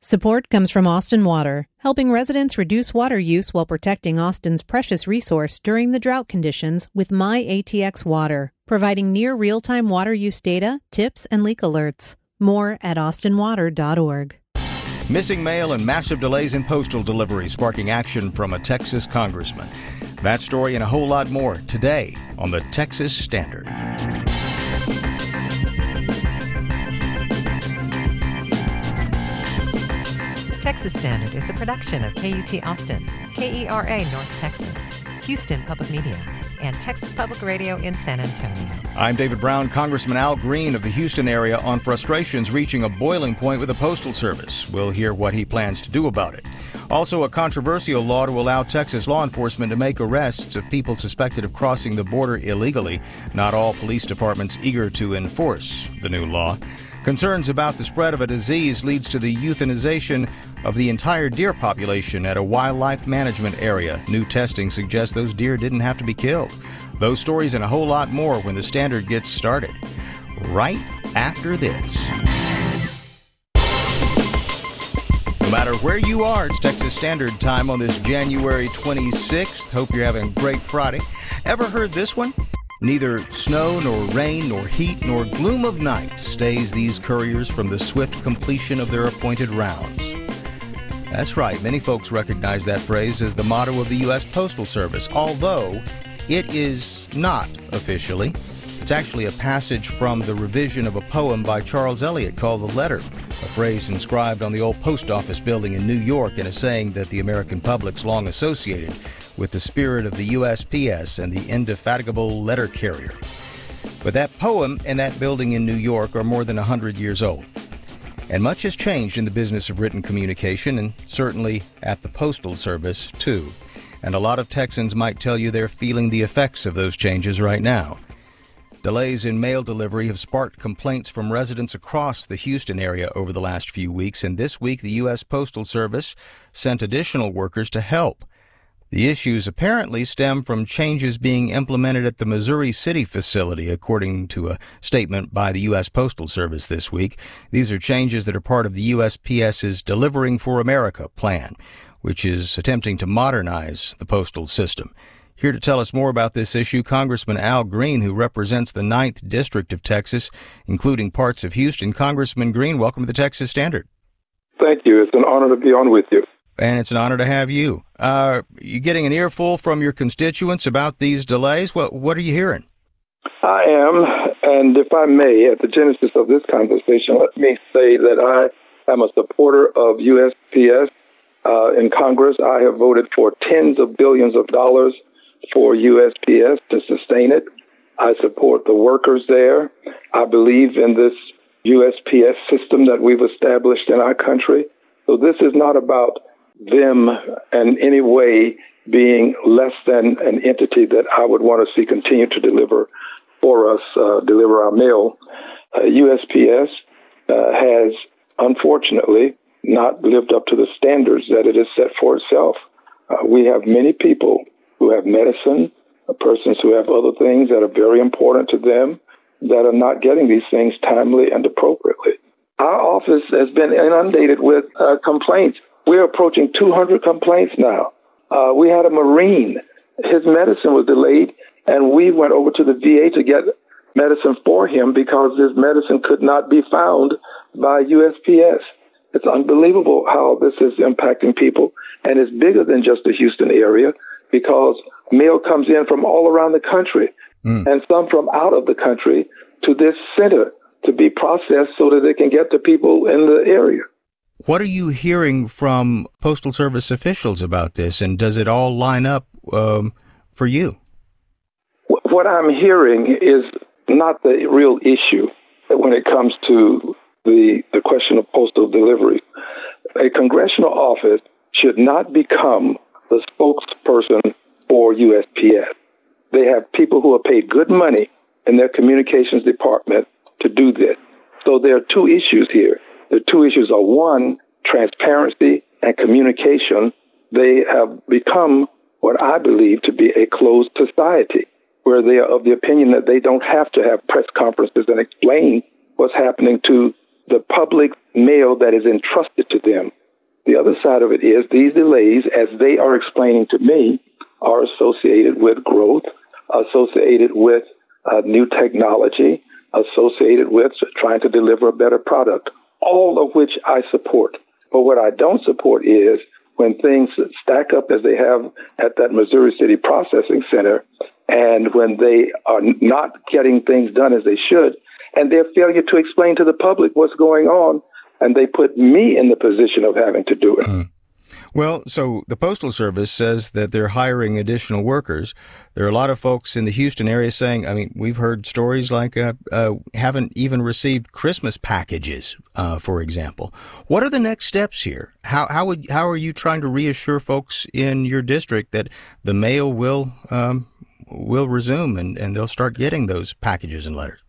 Support comes from Austin Water, helping residents reduce water use while protecting Austin's precious resource during the drought conditions with My ATX Water, providing near real-time water use data, tips, and leak alerts. More at austinwater.org. Missing mail and massive delays in postal delivery sparking action from a Texas congressman. That story and a whole lot more today on the Texas Standard. Texas Standard is a production of KUT Austin, KERA North Texas, Houston Public Media, and Texas Public Radio in San Antonio. I'm David Brown, Congressman Al Green of the Houston area on frustrations reaching a boiling point with the Postal Service. We'll hear what he plans to do about it. Also, a controversial law to allow Texas law enforcement to make arrests of people suspected of crossing the border illegally. Not all police departments eager to enforce the new law. Concerns about the spread of a disease leads to the euthanization of the entire deer population at a wildlife management area. New testing suggests those deer didn't have to be killed. Those stories and a whole lot more when the standard gets started. Right after this. No matter where you are, it's Texas Standard Time on this January 26th. Hope you're having a great Friday. Ever heard this one? Neither snow, nor rain, nor heat, nor gloom of night stays these couriers from the swift completion of their appointed rounds. That's right, many folks recognize that phrase as the motto of the U.S. Postal Service, although it is not officially. It's actually a passage from the revision of a poem by Charles Eliot called The Letter, a phrase inscribed on the old post office building in New York and a saying that the American public's long associated with the spirit of the USPS and the indefatigable letter carrier. But that poem and that building in New York are more than a 100 years old. And much has changed in the business of written communication, and certainly at the Postal Service, too. And a lot of Texans might tell you they're feeling the effects of those changes right now. Delays in mail delivery have sparked complaints from residents across the Houston area over the last few weeks, and this week the U.S. Postal Service sent additional workers to help. The issues apparently stem from changes being implemented at the Missouri City facility, according to a statement by the U.S. Postal Service this week. These are changes that are part of the USPS's Delivering for America plan, which is attempting to modernize the postal system. Here to tell us more about this issue, Congressman Al Green, who represents the 9th District of Texas, including parts of Houston. Congressman Green, welcome to the Texas Standard. Thank you. It's an honor to be on with you and it's an honor to have you. Uh, you getting an earful from your constituents about these delays? What What are you hearing? I am, and if I may, at the genesis of this conversation, let me say that I am a supporter of USPS. Uh, in Congress, I have voted for tens of billions of dollars for USPS to sustain it. I support the workers there. I believe in this USPS system that we've established in our country. So this is not about them in any way being less than an entity that I would want to see continue to deliver for us, uh, deliver our mail. Uh, USPS uh, has unfortunately not lived up to the standards that it has set for itself. Uh, we have many people who have medicine, uh, persons who have other things that are very important to them that are not getting these things timely and appropriately. Our office has been inundated with uh, complaints we're approaching 200 complaints now. Uh, we had a Marine. His medicine was delayed, and we went over to the VA to get medicine for him because his medicine could not be found by USPS. It's unbelievable how this is impacting people, and it's bigger than just the Houston area because mail comes in from all around the country mm. and some from out of the country to this center to be processed so that they can get to people in the area. What are you hearing from Postal Service officials about this, and does it all line up um, for you? What I'm hearing is not the real issue when it comes to the, the question of postal delivery. A congressional office should not become the spokesperson for USPS. They have people who are paid good money in their communications department to do this. So there are two issues here. The two issues are one, transparency and communication. They have become what I believe to be a closed society where they are of the opinion that they don't have to have press conferences and explain what's happening to the public mail that is entrusted to them. The other side of it is these delays, as they are explaining to me, are associated with growth, associated with uh, new technology, associated with trying to deliver a better product, all of which I support. But what I don't support is when things stack up as they have at that Missouri City Processing Center, and when they are not getting things done as they should, and their failure to explain to the public what's going on, and they put me in the position of having to do it. Mm. Well, so the Postal Service says that they're hiring additional workers. There are a lot of folks in the Houston area saying, I mean, we've heard stories like uh, uh, haven't even received Christmas packages, uh, for example. What are the next steps here? How how would how are you trying to reassure folks in your district that the mail will um, will resume and, and they'll start getting those packages and letters?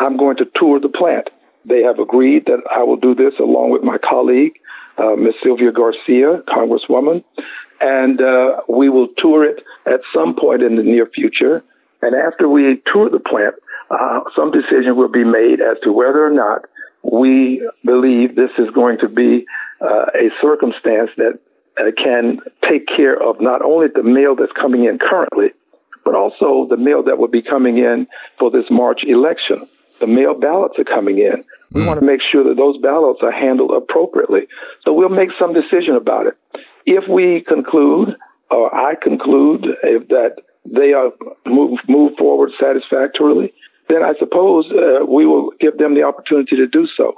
I'm going to tour the plant. They have agreed that I will do this along with my colleague uh, Ms. Sylvia Garcia, Congresswoman, and uh, we will tour it at some point in the near future. And after we tour the plant, uh, some decision will be made as to whether or not we believe this is going to be uh, a circumstance that uh, can take care of not only the mail that's coming in currently, but also the mail that will be coming in for this March election. The mail ballots are coming in. We mm. want to make sure that those ballots are handled appropriately. So we'll make some decision about it. If we conclude, or I conclude, if that they are move move forward satisfactorily, then I suppose uh, we will give them the opportunity to do so.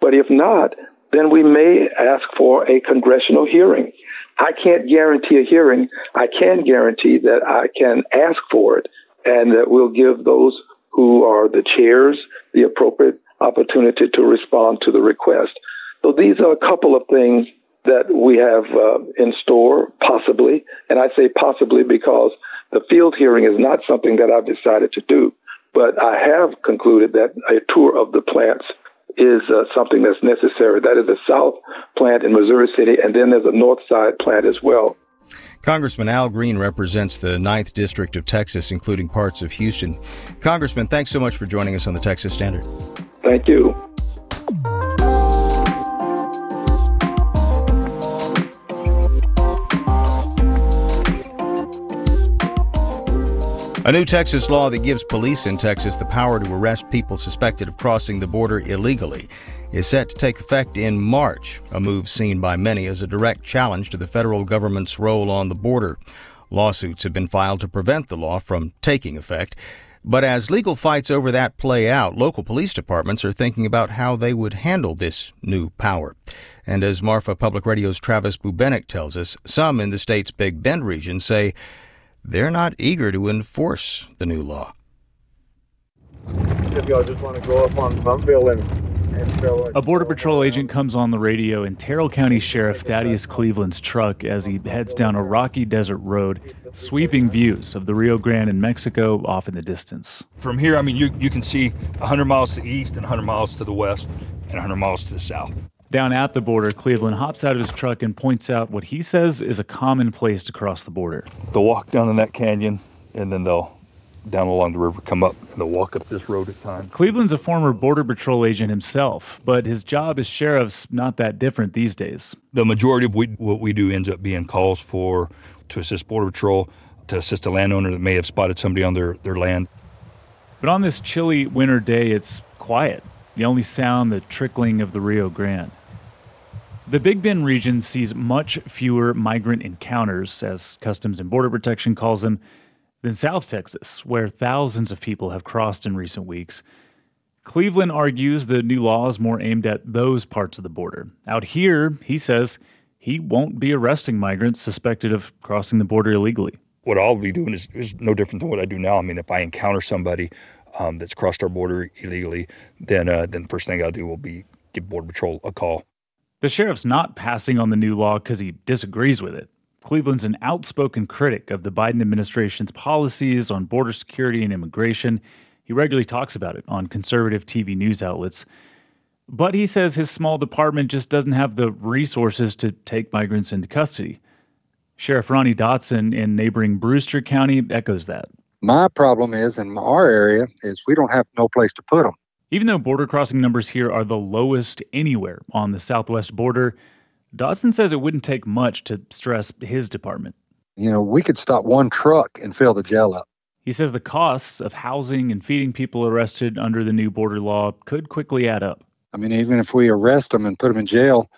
But if not, then we may ask for a congressional hearing. I can't guarantee a hearing. I can guarantee that I can ask for it and that we'll give those who are the chairs the appropriate opportunity to respond to the request. So these are a couple of things that we have uh, in store, possibly. And I say possibly because the field hearing is not something that I've decided to do. But I have concluded that a tour of the plants is uh, something that's necessary. That is a south plant in Missouri City, and then there's a north side plant as well. Congressman Al Green represents the 9th District of Texas, including parts of Houston. Congressman, thanks so much for joining us on the Texas Standard. Thank you. A new Texas law that gives police in Texas the power to arrest people suspected of crossing the border illegally is set to take effect in March, a move seen by many as a direct challenge to the federal government's role on the border. Lawsuits have been filed to prevent the law from taking effect. But as legal fights over that play out, local police departments are thinking about how they would handle this new power. And as Marfa Public Radio's Travis Bubenik tells us, some in the state's Big Bend region say they're not eager to enforce the new law. If y'all just want to go up on Bumpville and a Border Patrol agent comes on the radio in Terrell County Sheriff Thaddeus Cleveland's truck as he heads down a rocky desert road, sweeping views of the Rio Grande in Mexico off in the distance. From here, I mean, you, you can see 100 miles to the east and 100 miles to the west and 100 miles to the south. Down at the border, Cleveland hops out of his truck and points out what he says is a common place to cross the border. They'll walk down in that canyon and then they'll down along the river, come up, and they'll walk up this road at times. Cleveland's a former Border Patrol agent himself, but his job as sheriff's not that different these days. The majority of what we do ends up being calls for to assist Border Patrol, to assist a landowner that may have spotted somebody on their, their land. But on this chilly winter day, it's quiet. The only sound the trickling of the Rio Grande. The Big Bend region sees much fewer migrant encounters, as Customs and Border Protection calls them, than South Texas, where thousands of people have crossed in recent weeks. Cleveland argues the new law is more aimed at those parts of the border. Out here, he says he won't be arresting migrants suspected of crossing the border illegally. What I'll be doing is, is no different than what I do now. I mean, if I encounter somebody um, that's crossed our border illegally, then uh, then first thing I'll do will be give Border Patrol a call. The sheriff's not passing on the new law because he disagrees with it. Cleveland's an outspoken critic of the Biden administration's policies on border security and immigration. He regularly talks about it on conservative TV news outlets. But he says his small department just doesn't have the resources to take migrants into custody. Sheriff Ronnie Dodson in neighboring Brewster County echoes that. My problem is in our area is we don't have no place to put them. Even though border crossing numbers here are the lowest anywhere on the southwest border, Dodson says it wouldn't take much to stress his department. You know, we could stop one truck and fill the jail up. He says the costs of housing and feeding people arrested under the new border law could quickly add up. I mean, even if we arrest them and put them in jail,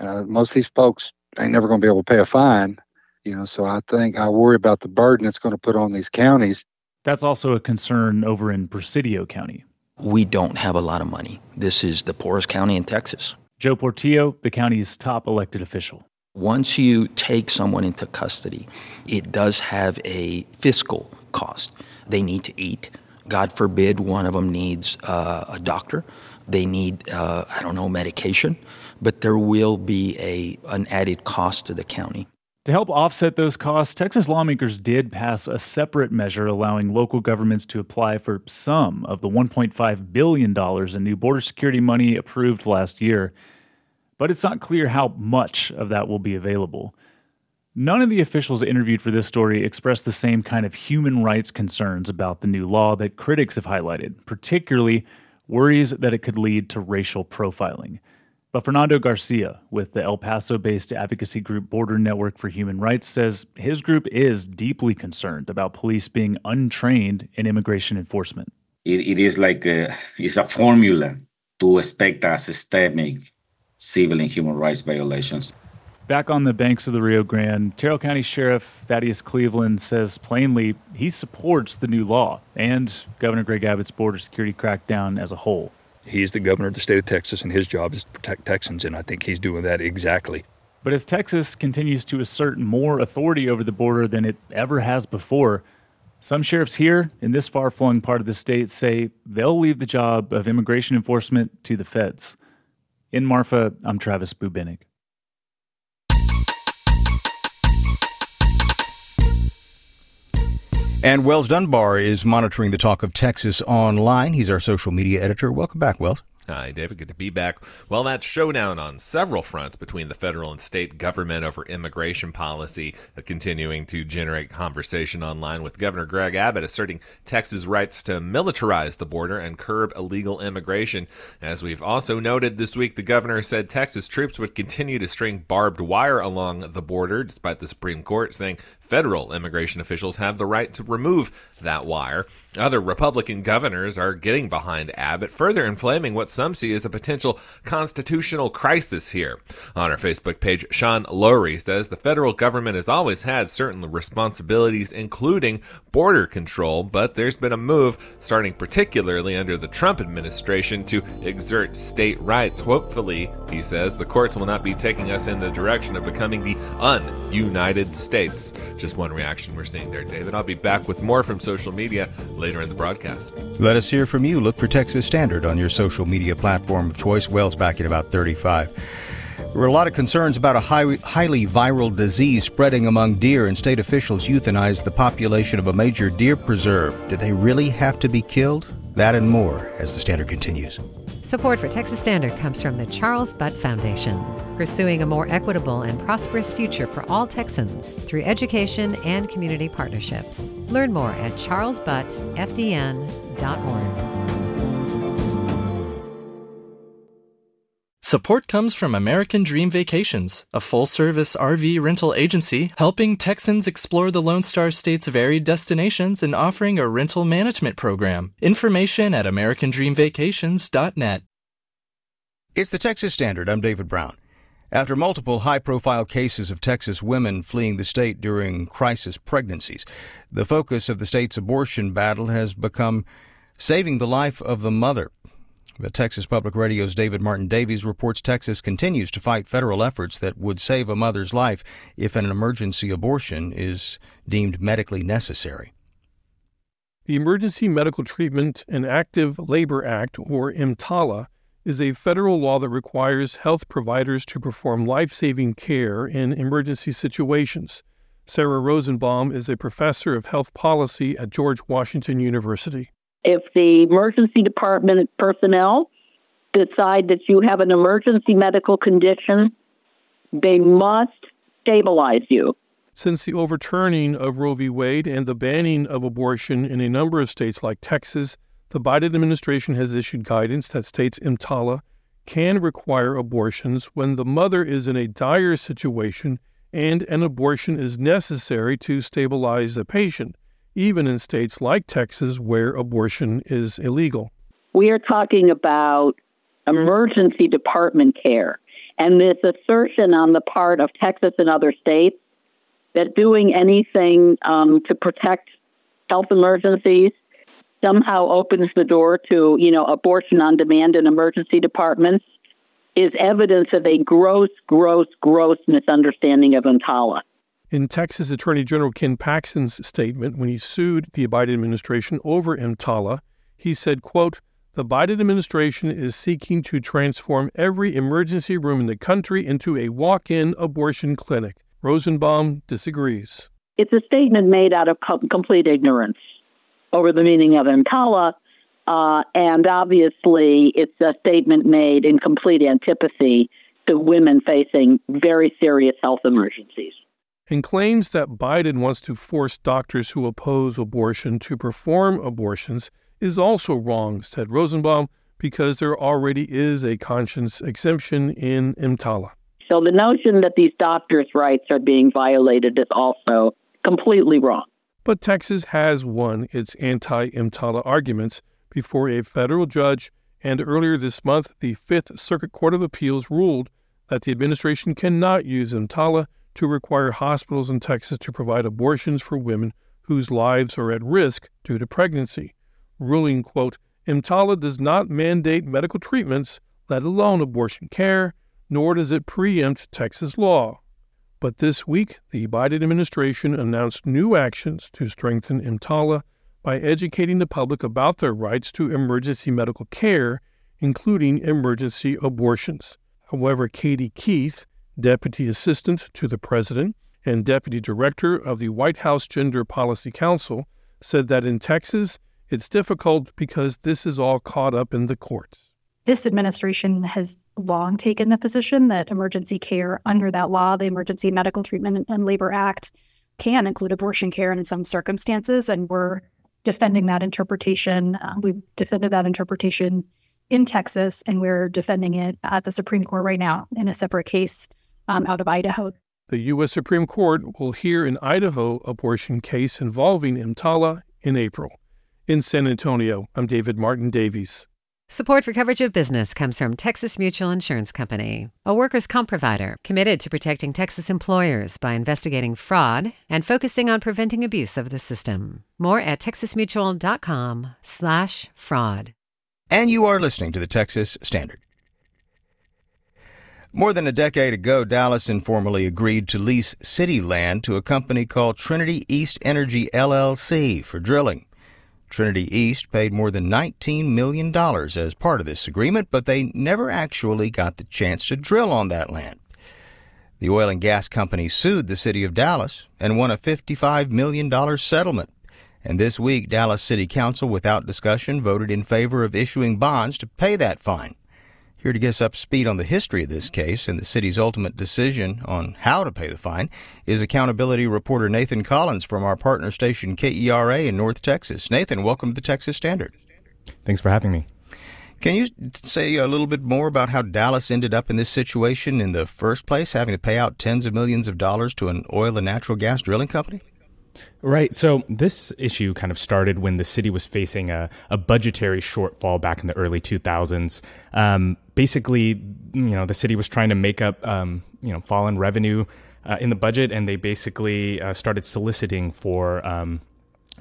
uh, most of these folks ain't never going to be able to pay a fine. You know, so I think I worry about the burden it's going to put on these counties. That's also a concern over in Presidio County. We don't have a lot of money. This is the poorest county in Texas. Joe Portillo, the county's top elected official. Once you take someone into custody, it does have a fiscal cost. They need to eat. God forbid one of them needs uh, a doctor. They need, uh, I don't know, medication. But there will be a, an added cost to the county. To help offset those costs, Texas lawmakers did pass a separate measure allowing local governments to apply for some of the $1.5 billion in new border security money approved last year. But it's not clear how much of that will be available. None of the officials interviewed for this story expressed the same kind of human rights concerns about the new law that critics have highlighted, particularly worries that it could lead to racial profiling. But Fernando Garcia, with the El Paso based advocacy group Border Network for Human Rights, says his group is deeply concerned about police being untrained in immigration enforcement. It, it is like a, it's a formula to expect a systemic civil and human rights violations. Back on the banks of the Rio Grande, Terrell County Sheriff Thaddeus Cleveland says plainly he supports the new law and Governor Greg Abbott's border security crackdown as a whole. He's the governor of the state of Texas, and his job is to protect Texans, and I think he's doing that exactly. But as Texas continues to assert more authority over the border than it ever has before, some sheriffs here in this far flung part of the state say they'll leave the job of immigration enforcement to the feds. In Marfa, I'm Travis Bubenik. And Wells Dunbar is monitoring the talk of Texas online. He's our social media editor. Welcome back, Wells. Hi, David. Good to be back. Well, that showdown on several fronts between the federal and state government over immigration policy uh, continuing to generate conversation online with Governor Greg Abbott asserting Texas' rights to militarize the border and curb illegal immigration. As we've also noted this week, the governor said Texas troops would continue to string barbed wire along the border, despite the Supreme Court saying Federal immigration officials have the right to remove that wire. Other Republican governors are getting behind Abbott, further inflaming what some see as a potential constitutional crisis here. On our Facebook page, Sean Lowry says the federal government has always had certain responsibilities, including border control, but there's been a move, starting particularly under the Trump administration, to exert state rights. Hopefully, he says, the courts will not be taking us in the direction of becoming the un-United States. Just one reaction we're seeing there, David. I'll be back with more from social media later in the broadcast. Let us hear from you. Look for Texas Standard on your social media platform of choice. Wells back in about 35. There were a lot of concerns about a high, highly viral disease spreading among deer, and state officials euthanized the population of a major deer preserve. Did they really have to be killed? That and more as the standard continues. Support for Texas Standard comes from the Charles Butt Foundation, pursuing a more equitable and prosperous future for all Texans through education and community partnerships. Learn more at charlesbuttfdn.org. Support comes from American Dream Vacations, a full service RV rental agency helping Texans explore the Lone Star State's varied destinations and offering a rental management program. Information at AmericanDreamVacations.net. It's the Texas Standard. I'm David Brown. After multiple high profile cases of Texas women fleeing the state during crisis pregnancies, the focus of the state's abortion battle has become saving the life of the mother. But Texas Public Radio's David Martin Davies reports Texas continues to fight federal efforts that would save a mother's life if an emergency abortion is deemed medically necessary. The Emergency Medical Treatment and Active Labor Act, or EMTALA, is a federal law that requires health providers to perform life saving care in emergency situations. Sarah Rosenbaum is a professor of health policy at George Washington University. If the emergency department personnel decide that you have an emergency medical condition, they must stabilize you. Since the overturning of Roe v. Wade and the banning of abortion in a number of states like Texas, the Biden administration has issued guidance that states EMTALA can require abortions when the mother is in a dire situation and an abortion is necessary to stabilize the patient, even in states like Texas where abortion is illegal. We are talking about emergency department care. And this assertion on the part of Texas and other states that doing anything um, to protect health emergencies somehow opens the door to, you know, abortion on demand in emergency departments is evidence of a gross, gross, gross misunderstanding of EMTALA. In Texas Attorney General Ken Paxton's statement when he sued the Biden administration over EMTALA, he said, quote, the Biden administration is seeking to transform every emergency room in the country into a walk-in abortion clinic. Rosenbaum disagrees. It's a statement made out of complete ignorance over the meaning of EMTALA, uh, and obviously it's a statement made in complete antipathy to women facing very serious health emergencies. And claims that Biden wants to force doctors who oppose abortion to perform abortions is also wrong, said Rosenbaum, because there already is a conscience exemption in EMTALA. So the notion that these doctors' rights are being violated is also completely wrong. But Texas has won its anti EMTALA arguments before a federal judge, and earlier this month, the Fifth Circuit Court of Appeals ruled that the administration cannot use EMTALA to require hospitals in Texas to provide abortions for women whose lives are at risk due to pregnancy, ruling, quote, EMTALA does not mandate medical treatments, let alone abortion care, nor does it preempt Texas law. But this week, the Biden administration announced new actions to strengthen EMTALA by educating the public about their rights to emergency medical care, including emergency abortions. However, Katie Keith, Deputy Assistant to the President and Deputy Director of the White House Gender Policy Council, said that in Texas, it's difficult because this is all caught up in the courts. This administration has long taken the position that emergency care under that law, the Emergency Medical Treatment and Labor Act, can include abortion care in some circumstances. And we're defending that interpretation. Uh, we've defended that interpretation in Texas, and we're defending it at the Supreme Court right now in a separate case um, out of Idaho. The U.S. Supreme Court will hear an Idaho abortion case involving EMTALA in April. In San Antonio, I'm David Martin Davies. Support for coverage of business comes from Texas Mutual Insurance Company, a workers' comp provider committed to protecting Texas employers by investigating fraud and focusing on preventing abuse of the system. More at texasmutual.com/fraud. And you are listening to the Texas Standard. More than a decade ago, Dallas informally agreed to lease city land to a company called Trinity East Energy LLC for drilling. Trinity East paid more than $19 million as part of this agreement, but they never actually got the chance to drill on that land. The oil and gas company sued the city of Dallas and won a $55 million settlement. And this week, Dallas City Council, without discussion, voted in favor of issuing bonds to pay that fine. Here to get us up speed on the history of this case and the city's ultimate decision on how to pay the fine is accountability reporter Nathan Collins from our partner station KERA in North Texas. Nathan, welcome to the Texas Standard. Thanks for having me. Can you say a little bit more about how Dallas ended up in this situation in the first place, having to pay out tens of millions of dollars to an oil and natural gas drilling company? Right. So this issue kind of started when the city was facing a, a budgetary shortfall back in the early 2000s. Um, basically, you know, the city was trying to make up, um, you know, fallen revenue uh, in the budget, and they basically uh, started soliciting for um,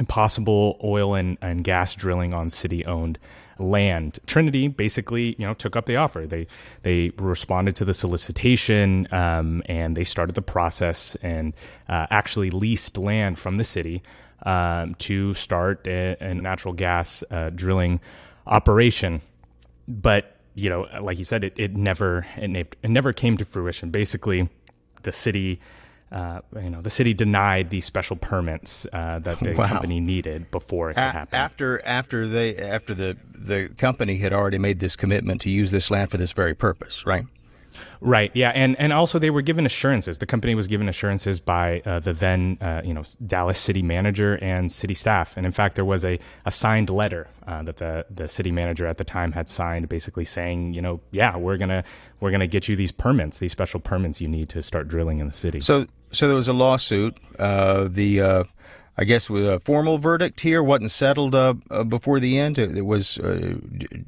possible oil and, and gas drilling on city-owned land. Trinity basically, you know, took up the offer. They they responded to the solicitation um, and they started the process and uh, actually leased land from the city um, to start a, a natural gas uh, drilling operation. But you know, like you said, it, it never it, it never came to fruition. Basically, the city uh, you know, the city denied the special permits uh, that the wow. company needed before it could happen. After after they after the the company had already made this commitment to use this land for this very purpose, right? Right. Yeah. And and also they were given assurances. The company was given assurances by uh, the then uh, you know Dallas city manager and city staff. And in fact, there was a, a signed letter uh, that the the city manager at the time had signed, basically saying, you know, yeah, we're gonna we're gonna get you these permits, these special permits you need to start drilling in the city. So so there was a lawsuit. Uh, the uh, I guess with a formal verdict here wasn't settled uh, before the end. It, was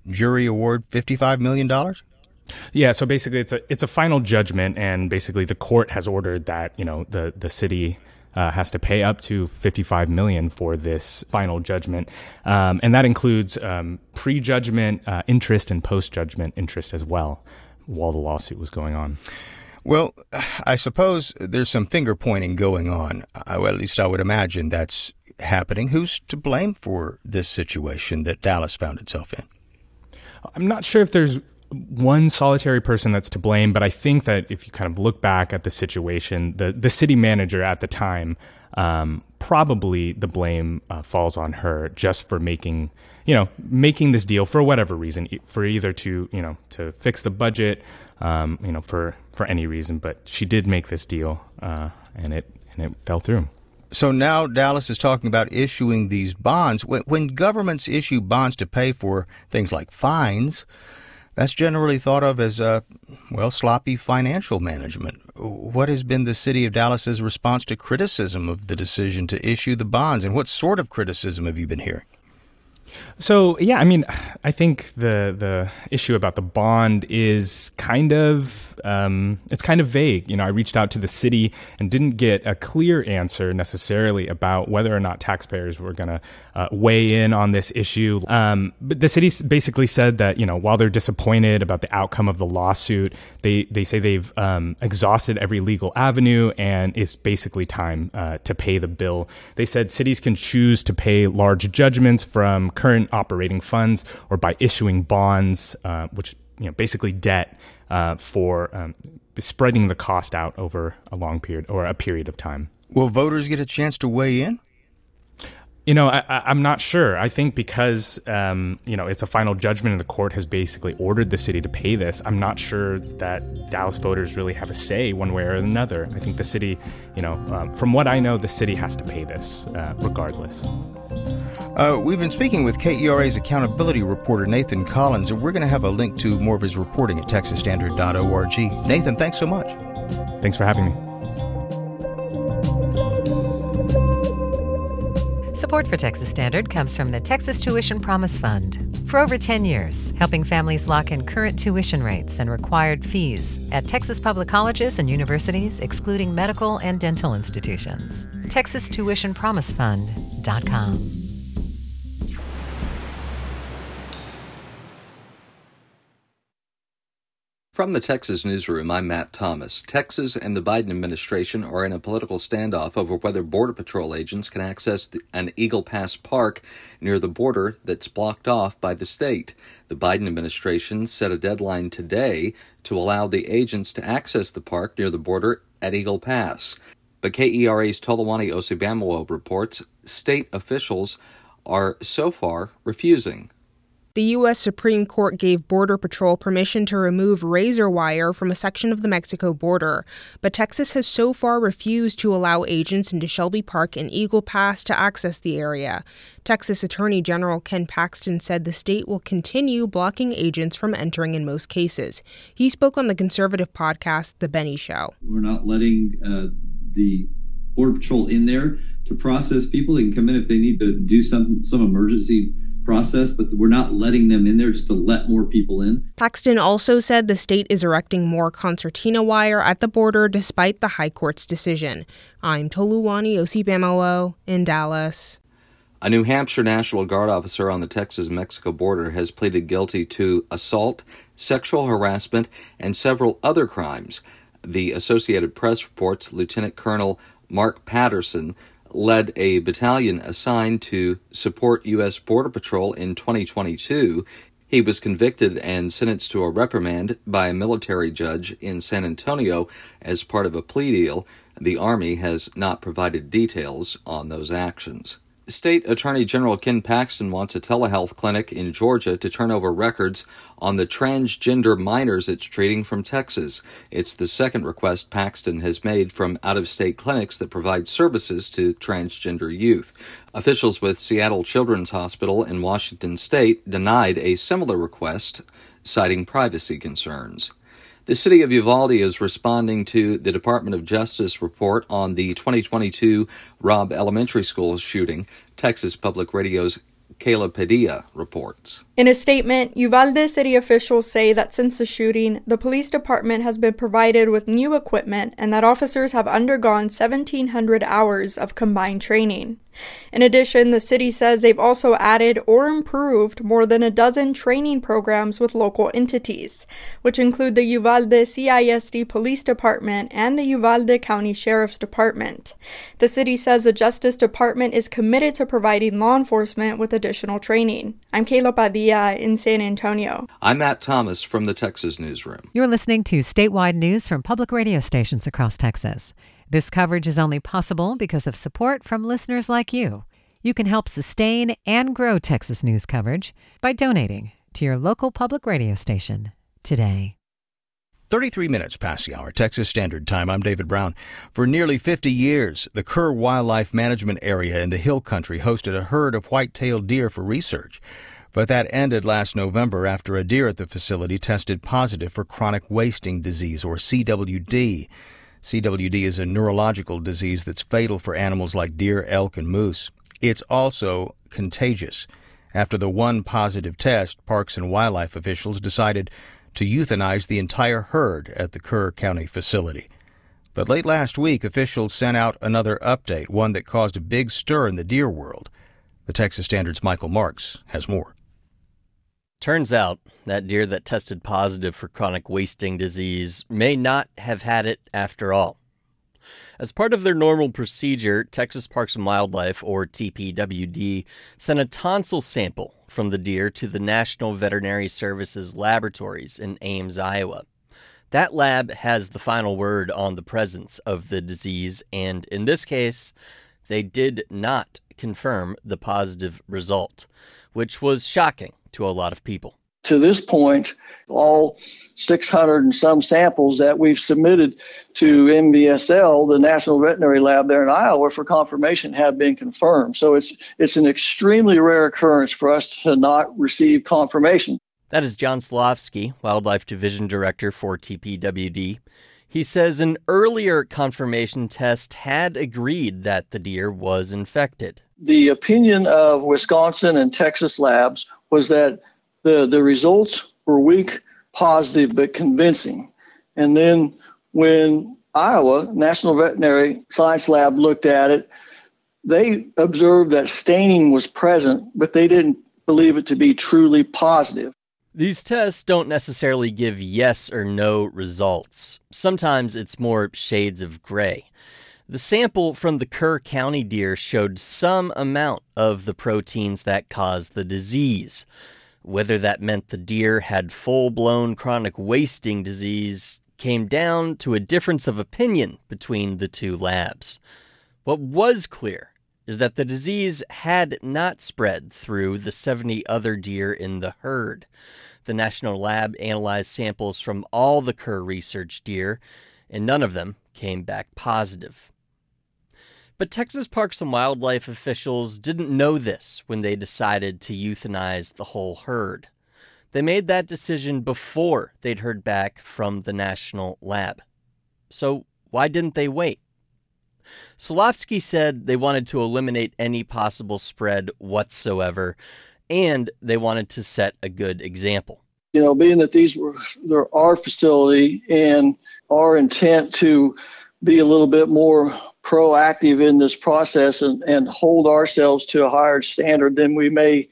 jury award fifty five million dollars. Yeah, so basically it's a it's a final judgment, and basically the court has ordered that you know the the city uh, has to pay up to 55 million for this final judgment, um, and that includes um, pre-judgment uh, interest and post-judgment interest as well, while the lawsuit was going on. Well, I suppose there's some finger pointing going on. I, well, at least I would imagine that's happening. Who's to blame for this situation that Dallas found itself in? I'm not sure if there's one solitary person that's to blame, but I think that if you kind of look back at the situation, the the city manager at the time, um, probably the blame uh, falls on her just for making you know making this deal for whatever reason, for either to you know to fix the budget, um, you know for for any reason, but she did make this deal, uh, and it and it fell through. So now Dallas is talking about issuing these bonds. When, when governments issue bonds to pay for things like fines that's generally thought of as, uh, well, sloppy financial management. What has been the city of Dallas's response to criticism of the decision to issue the bonds, and what sort of criticism have you been hearing? So yeah, I mean, I think the the issue about the bond is kind of um, it's kind of vague. You know, I reached out to the city and didn't get a clear answer necessarily about whether or not taxpayers were going to uh, weigh in on this issue. Um, but the city basically said that you know while they're disappointed about the outcome of the lawsuit, they they say they've um, exhausted every legal avenue and it's basically time uh, to pay the bill. They said cities can choose to pay large judgments from current operating funds or by issuing bonds, uh, which you know basically debt uh, for um, spreading the cost out over a long period or a period of time. Will voters get a chance to weigh in? You know, I, am not sure. I think because um, you know it's a final judgment, and the court has basically ordered the city to pay this. I'm not sure that Dallas voters really have a say one way or another. I think the city, you know, um, from what I know, the city has to pay this uh, regardless. Uh, we've been speaking with KERA's accountability reporter Nathan Collins, and we're going to have a link to more of his reporting at texasstandard.org. Nathan, thanks so much. Thanks for having me. Support for Texas Standard comes from the Texas Tuition Promise Fund. For over 10 years, helping families lock in current tuition rates and required fees at Texas public colleges and universities, excluding medical and dental institutions. TexasTuitionPromiseFund.com. From the Texas Newsroom, I'm Matt Thomas. Texas and the Biden administration are in a political standoff over whether Border Patrol agents can access an Eagle Pass park near the border that's blocked off by the state. The Biden administration set a deadline today to allow the agents to access the park near the border at Eagle Pass. But KERA's Toluwani Osibamowo reports state officials are so far refusing the U.S. Supreme Court gave Border Patrol permission to remove razor wire from a section of the Mexico border, but Texas has so far refused to allow agents into Shelby Park and Eagle Pass to access the area. Texas Attorney General Ken Paxton said the state will continue blocking agents from entering in most cases. He spoke on the conservative podcast, The Benny Show. We're not letting uh, the Border Patrol in there to process people. They can come in if they need to do some some emergency process, but we're not letting them in there just to let more people in. Paxton also said the state is erecting more concertina wire at the border despite the High Court's decision. I'm Toluwani Osibamowo in Dallas. A New Hampshire National Guard officer on the Texas Mexico border has pleaded guilty to assault, sexual harassment, and several other crimes. The Associated Press reports Lieutenant Colonel Mark Patterson led a battalion assigned to support U.S. Border Patrol in 2022. He was convicted and sentenced to a reprimand by a military judge in San Antonio as part of a plea deal. The Army has not provided details on those actions. State Attorney General Ken Paxton wants a telehealth clinic in Georgia to turn over records on the transgender minors it's treating from Texas. It's the second request Paxton has made from out of state clinics that provide services to transgender youth. Officials with Seattle Children's Hospital in Washington state denied a similar request, citing privacy concerns. The city of Uvalde is responding to the Department of Justice report on the 2022 Robb Elementary School shooting. Texas Public Radio's Kayla Padilla reports. In a statement, Uvalde city officials say that since the shooting, the police department has been provided with new equipment and that officers have undergone 1,700 hours of combined training. In addition, the city says they've also added or improved more than a dozen training programs with local entities, which include the Uvalde CISD Police Department and the Uvalde County Sheriff's Department. The city says the Justice Department is committed to providing law enforcement with additional training. I'm Kayla Padilla in San Antonio. I'm Matt Thomas from the Texas Newsroom. You're listening to statewide news from public radio stations across Texas. This coverage is only possible because of support from listeners like you. You can help sustain and grow Texas news coverage by donating to your local public radio station today. 33 minutes past the hour, Texas Standard Time. I'm David Brown. For nearly 50 years, the Kerr Wildlife Management Area in the Hill Country hosted a herd of white-tailed deer for research. But that ended last November after a deer at the facility tested positive for chronic wasting disease, or CWD. CWD is a neurological disease that's fatal for animals like deer, elk, and moose. It's also contagious. After the one positive test, Parks and Wildlife officials decided to euthanize the entire herd at the Kerr County facility. But late last week, officials sent out another update, one that caused a big stir in the deer world. The Texas Standard's Michael Marks has more. Turns out that deer that tested positive for chronic wasting disease may not have had it after all. As part of their normal procedure, Texas Parks and Wildlife, or TPWD, sent a tonsil sample from the deer to the National Veterinary Services Laboratories in Ames, Iowa. That lab has the final word on the presence of the disease, and in this case, they did not confirm the positive result, which was shocking to a lot of people. To this point, all 600 and some samples that we've submitted to NVSL, the National Veterinary Lab there in Iowa, for confirmation have been confirmed. So it's it's an extremely rare occurrence for us to not receive confirmation. That is John Silovsky, Wildlife Division Director for TPWD. He says an earlier confirmation test had agreed that the deer was infected. The opinion of Wisconsin and Texas labs was that the, the results were weak, positive, but convincing. And then when Iowa National Veterinary Science Lab looked at it, they observed that staining was present, but they didn't believe it to be truly positive. These tests don't necessarily give yes or no results. Sometimes it's more shades of gray. The sample from the Kerr County deer showed some amount of the proteins that cause the disease. Whether that meant the deer had full blown chronic wasting disease came down to a difference of opinion between the two labs. What was clear is that the disease had not spread through the 70 other deer in the herd. The National Lab analyzed samples from all the Kerr research deer, and none of them came back positive. But Texas Parks and Wildlife officials didn't know this when they decided to euthanize the whole herd. They made that decision before they'd heard back from the National Lab. So why didn't they wait? Silovsky said they wanted to eliminate any possible spread whatsoever, and they wanted to set a good example. You know, being that these were our facility and our intent to be a little bit more proactive in this process and, and hold ourselves to a higher standard than we may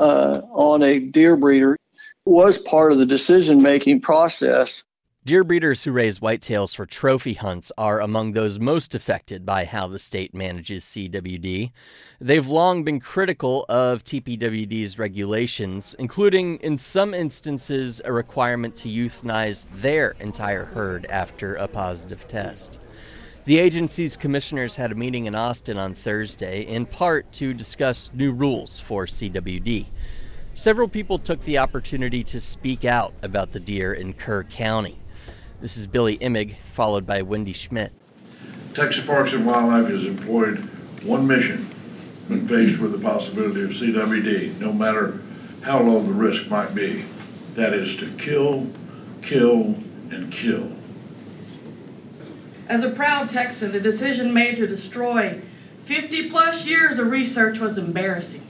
uh, on a deer breeder was part of the decision making process. Deer breeders who raise whitetails for trophy hunts are among those most affected by how the state manages CWD. They've long been critical of TPWD's regulations, including, in some instances, a requirement to euthanize their entire herd after a positive test. The agency's commissioners had a meeting in Austin on Thursday, in part to discuss new rules for CWD. Several people took the opportunity to speak out about the deer in Kerr County. This is Billy Immig, followed by Wendy Schmidt. Texas Parks and Wildlife has employed one mission when faced with the possibility of CWD, no matter how low the risk might be. That is to kill, kill, and kill. As a proud Texan, the decision made to destroy 50 plus years of research was embarrassing.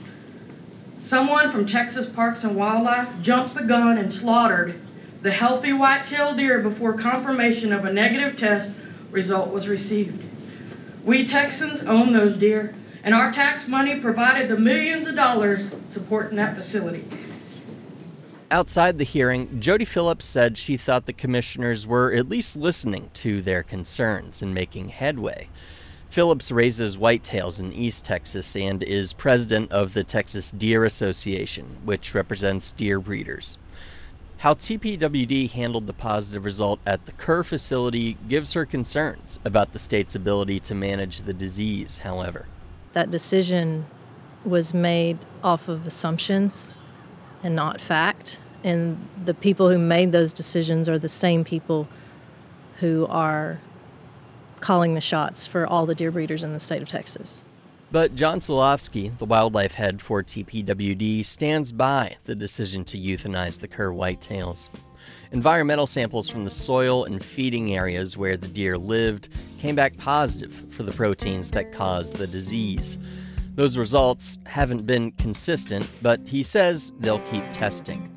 Someone from Texas Parks and Wildlife jumped the gun and slaughtered the healthy white-tailed deer before confirmation of a negative test result was received. We Texans own those deer, and our tax money provided the millions of dollars supporting that facility. Outside the hearing, Jody Phillips said she thought the commissioners were at least listening to their concerns and making headway. Phillips raises whitetails in East Texas and is president of the Texas Deer Association, which represents deer breeders. How TPWD handled the positive result at the Kerr facility gives her concerns about the state's ability to manage the disease, however. That decision was made off of assumptions and not fact. And the people who made those decisions are the same people who are calling the shots for all the deer breeders in the state of Texas. But John Silovsky, the wildlife head for TPWD, stands by the decision to euthanize the Kerr whitetails. Environmental samples from the soil and feeding areas where the deer lived came back positive for the proteins that cause the disease. Those results haven't been consistent, but he says they'll keep testing.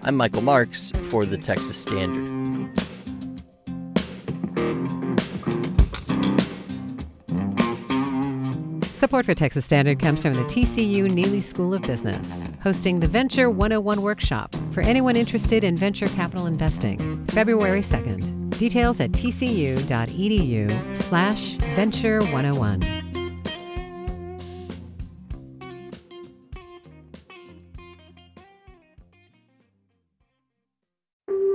I'm Michael Marks for the Texas Standard. Support for Texas Standard comes from the TCU Neeley School of Business, hosting the Venture 101 workshop for anyone interested in venture capital investing, February 2nd. Details at tcu.edu slash venture 101.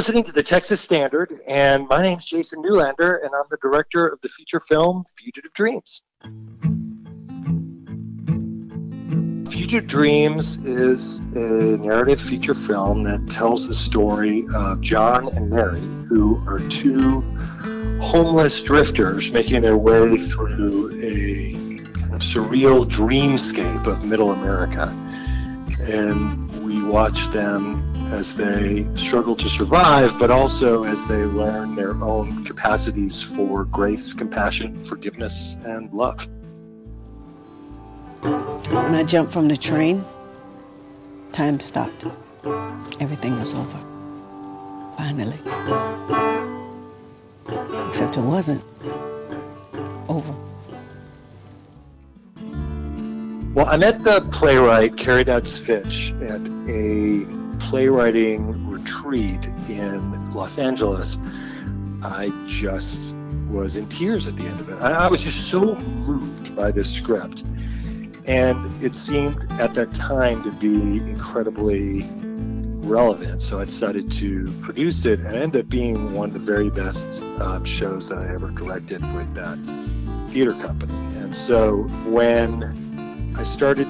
Listening to the Texas Standard, and my name's Jason Newlander, and I'm the director of the feature film Fugitive Dreams. Fugitive Dreams is a narrative feature film that tells the story of John and Mary, who are two homeless drifters making their way through a kind of surreal dreamscape of middle America. And we watch them as they struggle to survive, but also as they learn their own capacities for grace, compassion, forgiveness, and love. When I jumped from the train, time stopped. Everything was over. Finally. Except it wasn't over. Well, I met the playwright Carrie Dodds Fitch at a playwriting retreat in Los Angeles. I just was in tears at the end of it. I, was just so moved by this script. And it seemed at that time to be incredibly relevant. So I decided to produce it and end up being one of the very best um, shows that I ever directed with that theater company. And so when I started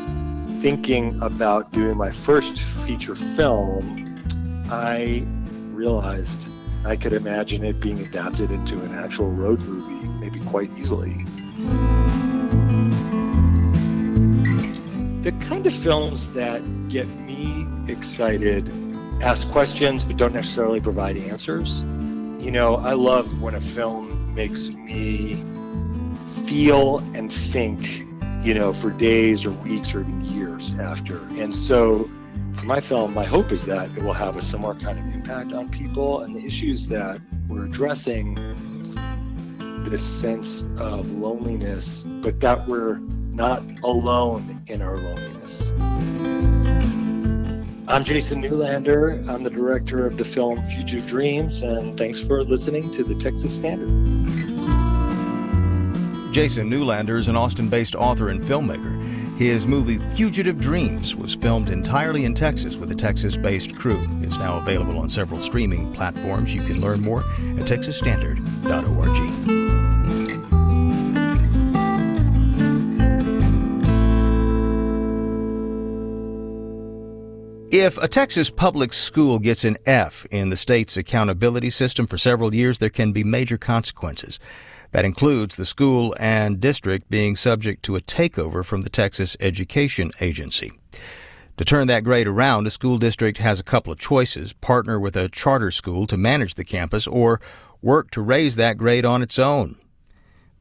thinking about doing my first feature film, I realized I could imagine it being adapted into an actual road movie, maybe quite easily. The kind of films that get me excited ask questions but don't necessarily provide answers. You know, I love when a film makes me feel and think, you know, for days or weeks or even years after. And so for my film, my hope is that it will have a similar kind of impact on people and the issues that we're addressing this sense of loneliness, but that we're not alone in our loneliness. I'm Jason Newlander. I'm the director of the film Fugitive Dreams, and thanks for listening to the Texas Standard. Jason Newlander is an Austin based author and filmmaker. His movie Fugitive Dreams was filmed entirely in Texas with a Texas based crew. It's now available on several streaming platforms. You can learn more at texasstandard.org. If a Texas public school gets an F in the state's accountability system for several years, there can be major consequences. That includes the school and district being subject to a takeover from the Texas Education Agency. To turn that grade around, a school district has a couple of choices partner with a charter school to manage the campus or work to raise that grade on its own.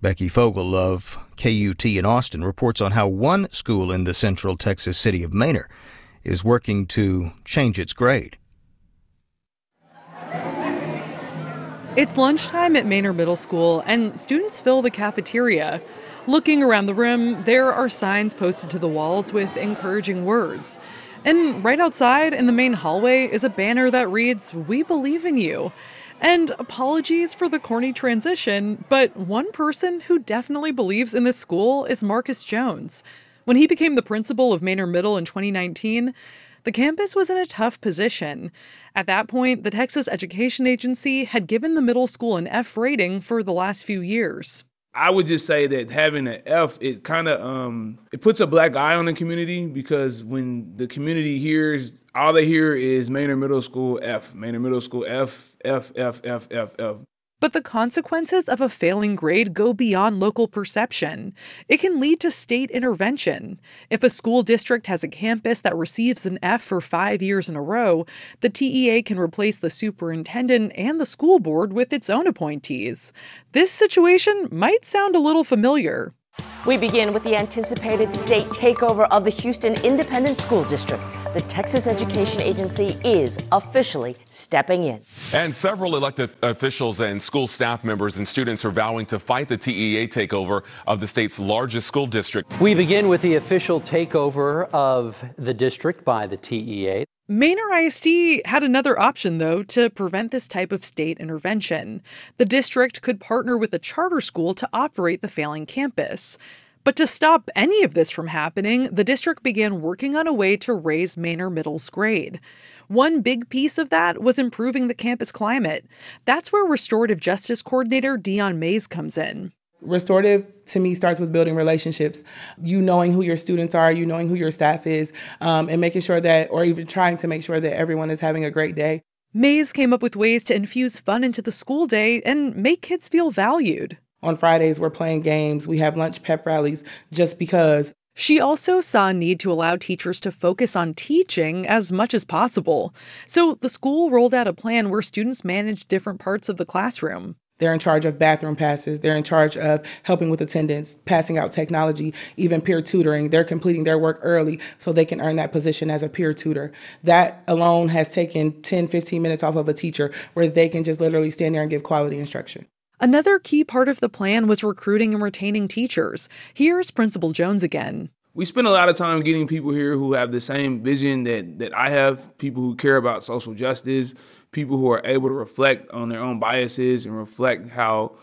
Becky Fogel of KUT in Austin reports on how one school in the central Texas city of Manor is working to change its grade. It's lunchtime at Manor Middle School, and students fill the cafeteria. Looking around the room, there are signs posted to the walls with encouraging words. And right outside in the main hallway is a banner that reads, We believe in you. And apologies for the corny transition, but one person who definitely believes in this school is Marcus Jones. When he became the principal of Manor Middle in 2019, the campus was in a tough position. At that point, the Texas Education Agency had given the middle school an F rating for the last few years. I would just say that having an F, it kind of um, it puts a black eye on the community because when the community hears, all they hear is Manor Middle School F, Manor Middle School F, F, F, F, F, F. But the consequences of a failing grade go beyond local perception. It can lead to state intervention. If a school district has a campus that receives an F for five years in a row, the TEA can replace the superintendent and the school board with its own appointees. This situation might sound a little familiar. We begin with the anticipated state takeover of the Houston Independent School District. The Texas Education Agency is officially stepping in. And several elected officials and school staff members and students are vowing to fight the TEA takeover of the state's largest school district. We begin with the official takeover of the district by the TEA. Manor ISD had another option, though, to prevent this type of state intervention. The district could partner with a charter school to operate the failing campus. But to stop any of this from happening, the district began working on a way to raise Manor Middle's grade. One big piece of that was improving the campus climate. That's where restorative justice coordinator Dion Mays comes in. Restorative to me starts with building relationships. You knowing who your students are, you knowing who your staff is, um, and making sure that, or even trying to make sure that everyone is having a great day. Mays came up with ways to infuse fun into the school day and make kids feel valued. On Fridays, we're playing games, we have lunch pep rallies just because. She also saw a need to allow teachers to focus on teaching as much as possible. So the school rolled out a plan where students managed different parts of the classroom. They're in charge of bathroom passes. They're in charge of helping with attendance, passing out technology, even peer tutoring. They're completing their work early so they can earn that position as a peer tutor. That alone has taken 10, 15 minutes off of a teacher where they can just literally stand there and give quality instruction. Another key part of the plan was recruiting and retaining teachers. Here's Principal Jones again. We spend a lot of time getting people here who have the same vision that, that I have, people who care about social justice, people who are able to reflect on their own biases and reflect how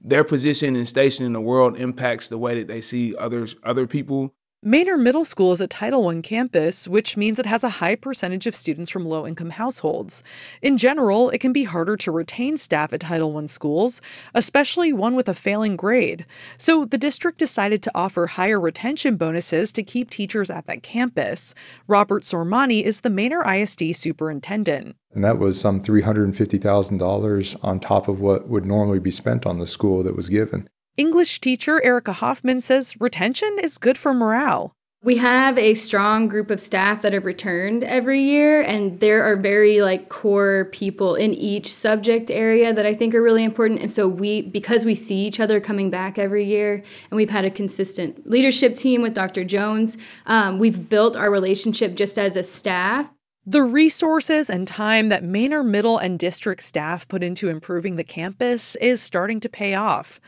their position and station in the world impacts the way that they see others other people Manor Middle School is a Title I campus, which means it has a high percentage of students from low income households. In general, it can be harder to retain staff at Title I schools, especially one with a failing grade. So the district decided to offer higher retention bonuses to keep teachers at that campus. Robert Sormani is the Manor ISD superintendent. And that was some $350,000 on top of what would normally be spent on the school that was given. English teacher Erica Hoffman says retention is good for morale. We have a strong group of staff that have returned every year, and there are very like core people in each subject area that I think are really important. And so we, because we see each other coming back every year, and we've had a consistent leadership team with Dr. Jones, um, we've built our relationship just as a staff The resources and time that Manor Middle and District staff put into improving the campus is starting to pay off.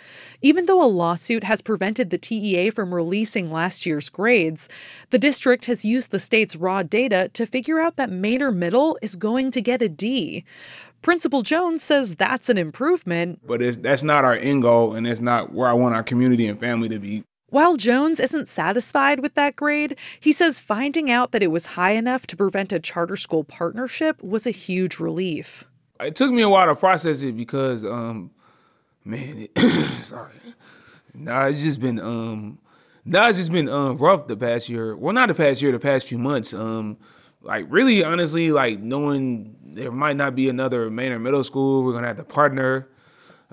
Even though a lawsuit has prevented the TEA from releasing last year's grades, the district has used the state's raw data to figure out that Manor Middle is going to get a D. Principal Jones says that's an improvement. But that's not our end goal, and it's not where I want our community and family to be. While Jones isn't satisfied with that grade, he says finding out that it was high enough to prevent a charter school partnership was a huge relief. It took me a while to process it because, um, man, it, sorry. Nah, it's just been, um, nah, it's just been um, rough the past year. Well, not the past year, the past few months. Um, like really, honestly, like knowing there might not be another Manor Middle School, we're gonna have to partner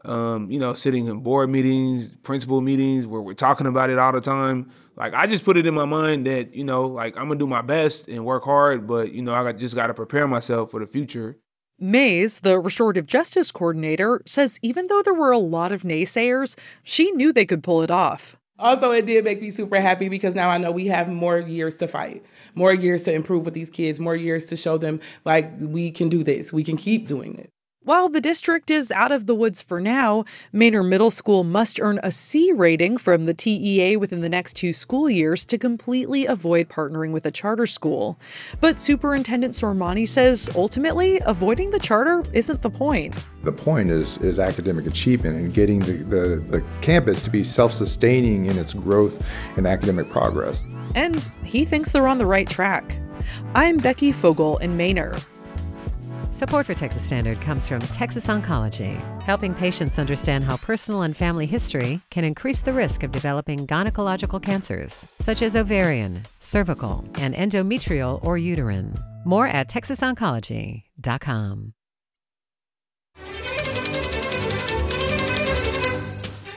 um, you know, sitting in board meetings, principal meetings where we're talking about it all the time. Like I just put it in my mind that, you know, like I'm gonna do my best and work hard, but you know, I just gotta prepare myself for the future. Mays, the restorative justice coordinator, says even though there were a lot of naysayers, she knew they could pull it off. Also, it did make me super happy because now I know we have more years to fight, more years to improve with these kids, more years to show them like we can do this, we can keep doing it. While the district is out of the woods for now, Manor Middle School must earn a C rating from the TEA within the next two school years to completely avoid partnering with a charter school. But Superintendent Sormani says ultimately, avoiding the charter isn't the point. The point is, is academic achievement and getting the, the, the campus to be self sustaining in its growth and academic progress. And he thinks they're on the right track. I'm Becky Fogel in Manor. Support for Texas Standard comes from Texas Oncology, helping patients understand how personal and family history can increase the risk of developing gynecological cancers, such as ovarian, cervical, and endometrial or uterine. More at texasoncology.com.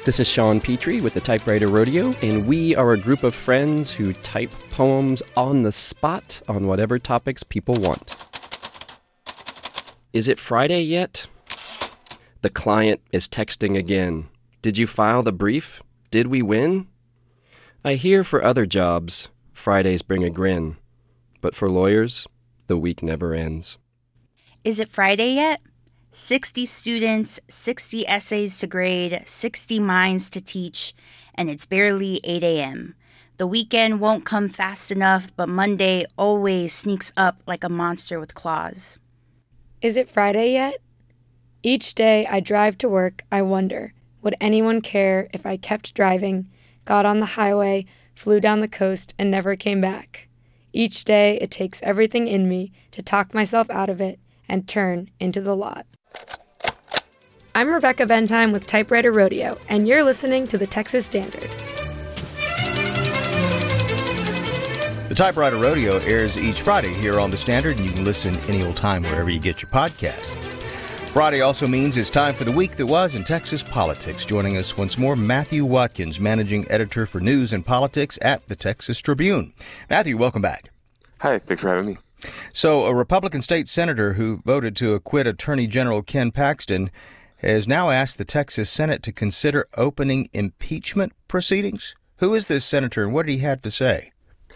This is Sean Petrie with the Typewriter Rodeo, and we are a group of friends who type poems on the spot on whatever topics people want. Is it Friday yet? The client is texting again. Did you file the brief? Did we win? I hear for other jobs, Fridays bring a grin. But for lawyers, the week never ends. Is it Friday yet? 60 students, 60 essays to grade, 60 minds to teach, and it's barely 8 a.m. The weekend won't come fast enough, but Monday always sneaks up like a monster with claws. Is it Friday yet? Each day I drive to work, I wonder would anyone care if I kept driving, got on the highway, flew down the coast, and never came back? Each day it takes everything in me to talk myself out of it and turn into the lot. I'm Rebecca Ventime with Typewriter Rodeo, and you're listening to the Texas Standard. Typewriter Rodeo airs each Friday here on The Standard, and you can listen any old time wherever you get your podcast. Friday also means it's time for the week that was in Texas politics. Joining us once more, Matthew Watkins, managing editor for news and politics at the Texas Tribune. Matthew, welcome back. Hi, thanks for having me. So, a Republican state senator who voted to acquit Attorney General Ken Paxton has now asked the Texas Senate to consider opening impeachment proceedings. Who is this senator and what did he have to say?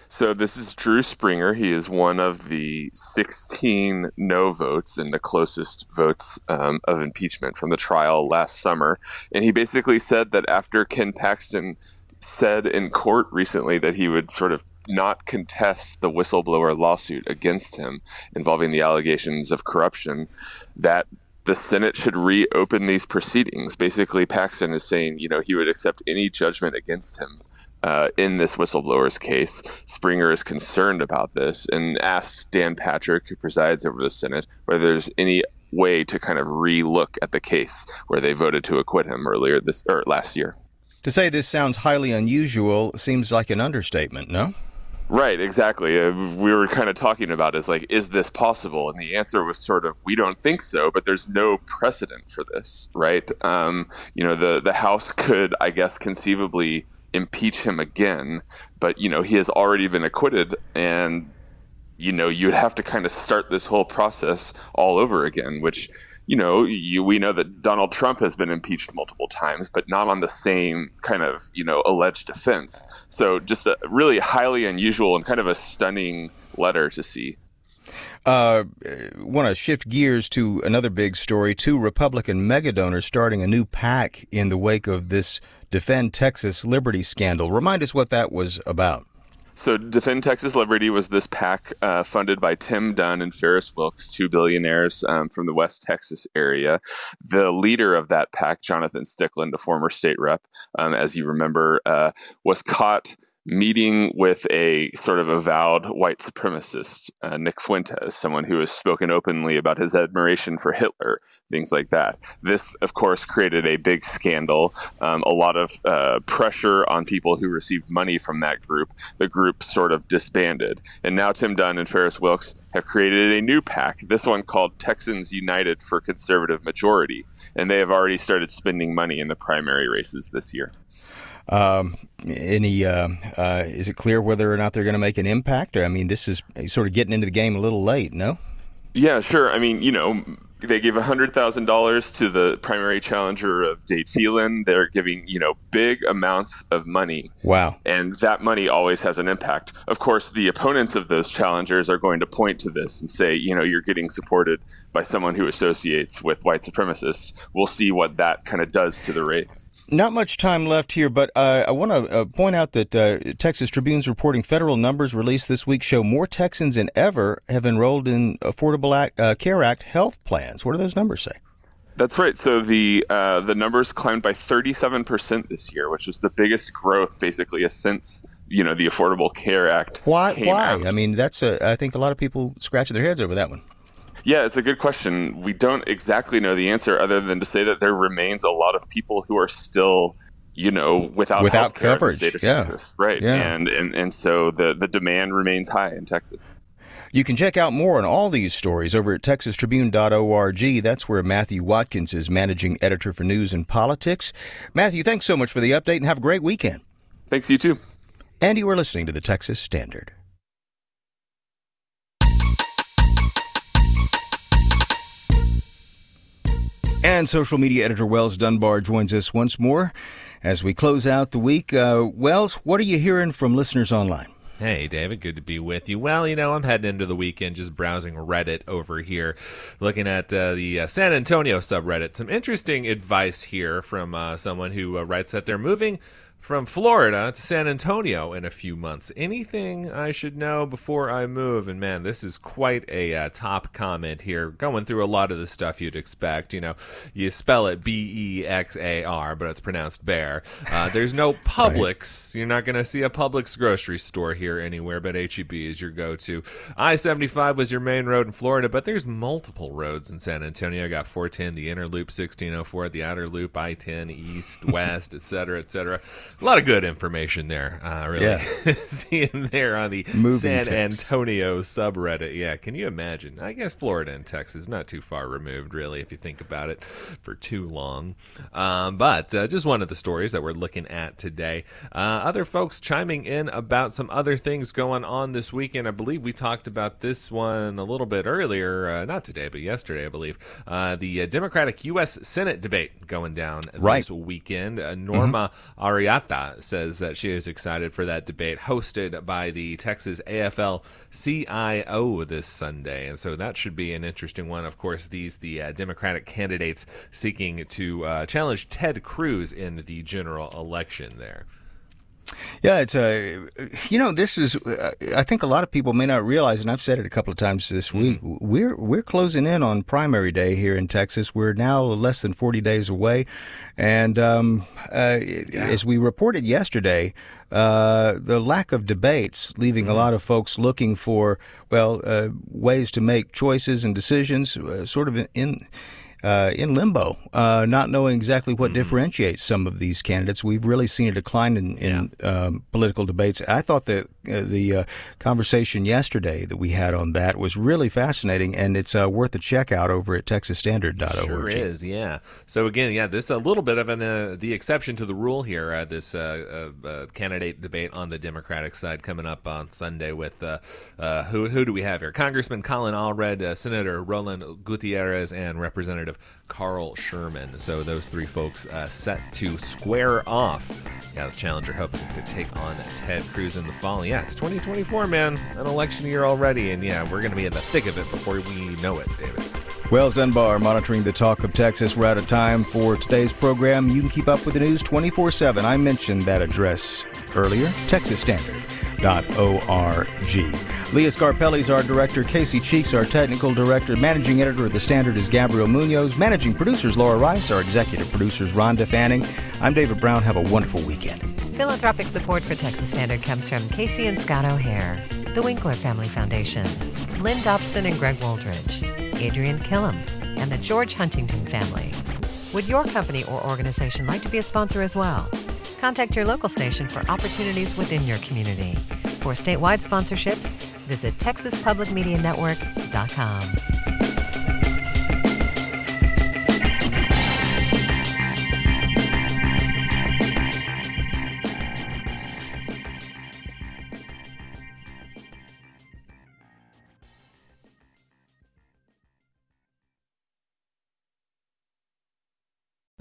So this is Drew Springer. He is one of the 16 no votes and the closest votes um, of impeachment from the trial last summer. And he basically said that after Ken Paxton said in court recently that he would sort of not contest the whistleblower lawsuit against him involving the allegations of corruption, that the Senate should reopen these proceedings. Basically, Paxton is saying, you know, he would accept any judgment against him uh, in this whistleblower's case. Springer is concerned about this and asked Dan Patrick, who presides over the Senate, whether there's any way to kind of re-look at the case where they voted to acquit him earlier this or last year. To say this sounds highly unusual seems like an understatement, no? Right, exactly. Uh, we were kind of talking about is like, is this possible? And the answer was sort of, we don't think so, but there's no precedent for this, right? Um, you know, the the House could, I guess, conceivably impeach him again, but you know he has already been acquitted, and you know you'd have to kind of start this whole process all over again, which you know you, we know that Donald Trump has been impeached multiple times, but not on the same kind of you know alleged offense. So just a really highly unusual and kind of a stunning letter to see. Uh, Want to shift gears to another big story. Two Republican mega donors starting a new PAC in the wake of this Defend Texas Liberty scandal. Remind us what that was about. So, Defend Texas Liberty was this PAC uh, funded by Tim Dunn and Farris Wilks, two billionaires um, from the West Texas area. The leader of that PAC, Jonathan Stickland, a former state rep, um, as you remember, uh, was caught meeting with a sort of avowed white supremacist, uh, Nick Fuentes, someone who has spoken openly about his admiration for Hitler, things like that. This, of course, created a big scandal, um, a lot of uh, pressure on people who received money from that group. The group sort of disbanded. And now Tim Dunn and Farris Wilks have created a new PAC, this one called Texans United for Conservative Majority. And they have already started spending money in the primary races this year. Um, any uh, uh, is it clear whether or not they're going to make an impact? I mean, this is sort of getting into the game a little late. No. Yeah, sure. I mean, you know, they gave hundred thousand dollars to the primary challenger of Dade Phelan. They're giving you know big amounts of money. Wow! And that money always has an impact. Of course, the opponents of those challengers are going to point to this and say, you know, you're getting supported by someone who associates with white supremacists. We'll see what that kind of does to the race. Not much time left here, but uh, I want to uh, point out that uh, Texas Tribune's reporting federal numbers released this week show more Texans than ever have enrolled in Affordable Act, uh, Care Act health plans. What do those numbers say? That's right. So the uh, the numbers climbed by 37 percent this year, which was the biggest growth basically since you know the Affordable Care Act. Why? why? Out. I mean, that's a, I think a lot of people scratching their heads over that one. Yeah, it's a good question. We don't exactly know the answer other than to say that there remains a lot of people who are still you know, without without coverage, in the state of yeah. Texas, right? Yeah. And, and and so the the demand remains high in Texas. You can check out more on all these stories over at texastribune.org. That's where Matthew Watkins is managing editor for news and politics. Matthew, thanks so much for the update and have a great weekend. Thanks, you too. And you are listening to the Texas Standard. And social media editor Wells Dunbar joins us once more as we close out the week. Uh, Wells, what are you hearing from listeners online? Hey, David, good to be with you. Well, you know, I'm heading into the weekend just browsing Reddit over here, looking at uh, the uh, San Antonio subreddit. Some interesting advice here from uh, someone who uh, writes that they're moving from Florida to San Antonio in a few months. Anything I should know before I move? And man, this is quite a uh, top comment here, going through a lot of the stuff you'd expect. You know, you spell it B E X A R, but it's pronounced bear. Uh, there's no Publix. You're not going to see a Publix grocery store here anywhere, but HEB is your go to. I 75 was your main road in Florida, but there's multiple roads in San Antonio. I got 410, the inner loop 1604, the outer loop I 10, east, west, etc., etc a lot of good information there. Uh, really, yeah. seeing there on the Moving San tips. Antonio subreddit. Yeah, can you imagine? I guess Florida and Texas not too far removed, really, if you think about it for too long. Um, but uh, just one of the stories that we're looking at today. Uh, other folks chiming in about some other things going on this weekend. I believe we talked about this one a little bit earlier, uh, not today, but yesterday, I believe. Uh, the uh, Democratic U.S. Senate debate going down Right. this weekend. Uh, Norma Ariata says that she is excited for that debate hosted by the Texas AFL CIO this Sunday. And so that should be an interesting one. Of course, these the uh, Democratic candidates seeking to uh, challenge Ted Cruz in the general election there. Yeah, it's a, you know, this is. Uh, I think a lot of people may not realize, and I've said it a couple of times this week. We're we're closing in on primary day here in Texas. We're now less than forty days away, and um, uh, as we reported yesterday, uh, the lack of debates leaving a lot of folks looking for well uh, ways to make choices and decisions, uh, sort of in. In uh, in limbo, uh, not knowing exactly what differentiates some of these candidates. We've really seen a decline in, in um, political debates. I thought that uh, the uh, conversation yesterday that we had on that was really fascinating, and it's uh, worth a check out over at texasstandard.org. Sure is, yeah. So again, yeah, this is a little bit of an uh, the exception to the rule here. Uh, this uh, uh, uh, candidate debate on the Democratic side coming up on Sunday with uh, uh, who who do we have here? Congressman Colin Allred, uh, Senator Roland Gutierrez, and Representative Representative Carl Sherman. So those three folks uh, set to square off. Yeah, the challenger hoping to take on Ted Cruz in the fall. Yeah, it's 2024, man. An election year already, and yeah, we're going to be in the thick of it before we know it, David. Wells Dunbar monitoring the talk of Texas. We're out of time for today's program. You can keep up with the news 24 7. I mentioned that address earlier, texasstandard.org. Leah Scarpelli is our director. Casey Cheeks, our technical director. Managing editor of The Standard is Gabriel Munoz. Managing producers Laura Rice. Our executive producers Rhonda Fanning. I'm David Brown. Have a wonderful weekend. Philanthropic support for Texas Standard comes from Casey and Scott O'Hare, the Winkler Family Foundation, Lynn Dobson and Greg Wooldridge, Adrian Killam, and the George Huntington family. Would your company or organization like to be a sponsor as well? Contact your local station for opportunities within your community. For statewide sponsorships, visit texaspublicmedianetwork.com.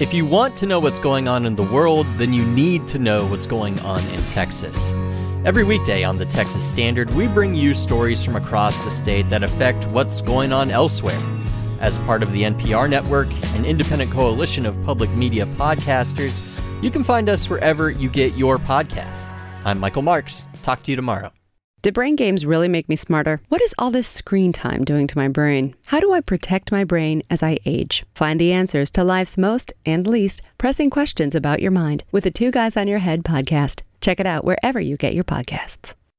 If you want to know what's going on in the world, then you need to know what's going on in Texas. Every weekday on the Texas Standard, we bring you stories from across the state that affect what's going on elsewhere. As part of the NPR network, an independent coalition of public media podcasters, you can find us wherever you get your podcasts. I'm Michael Marks. Talk to you tomorrow. Did brain games really make me smarter? What is all this screen time doing to my brain? How do I protect my brain as I age? Find the answers to life's most and least pressing questions about your mind with the Two Guys on Your Head podcast. Check it out wherever you get your podcasts.